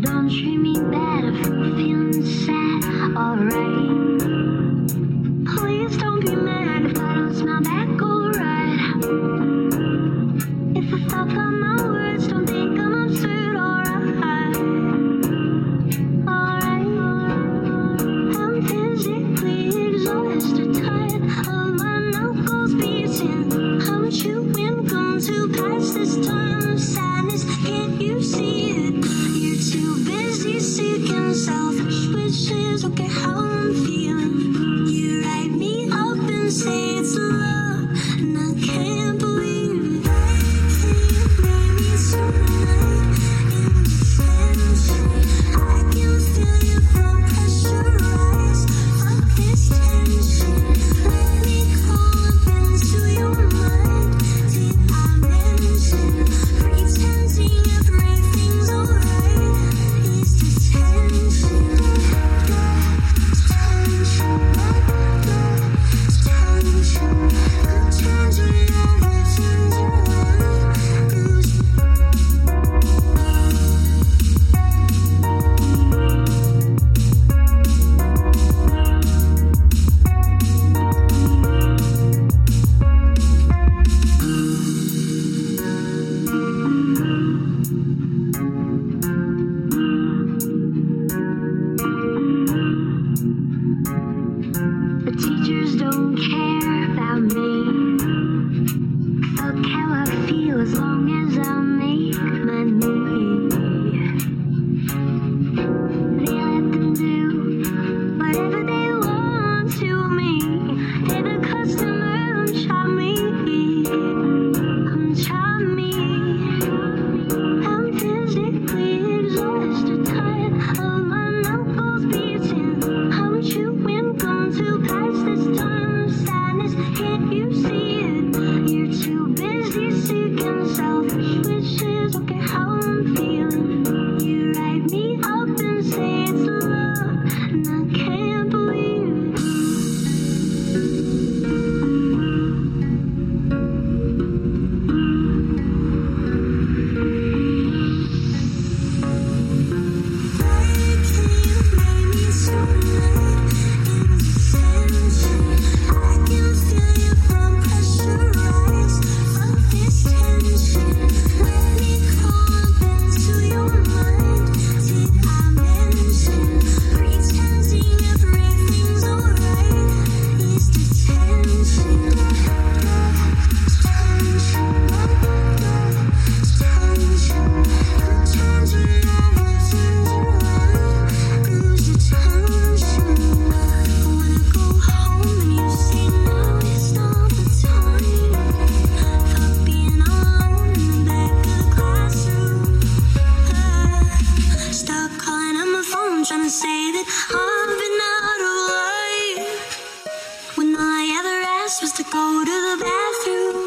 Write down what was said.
Don't treat me bad if I'm feeling sad, alright? Please don't be mad if I don't smile back, alright? If I my words, don't think I'm alright? Alright, I'm physically exhausted, tired of my knuckles beating. To pass this time of sadness? Can't you see it? Too busy seeking selfish wishes. Look at how sadness. You see it? You're too busy seeking selfish say that I've been out of line when all I ever asked was to go to the bathroom.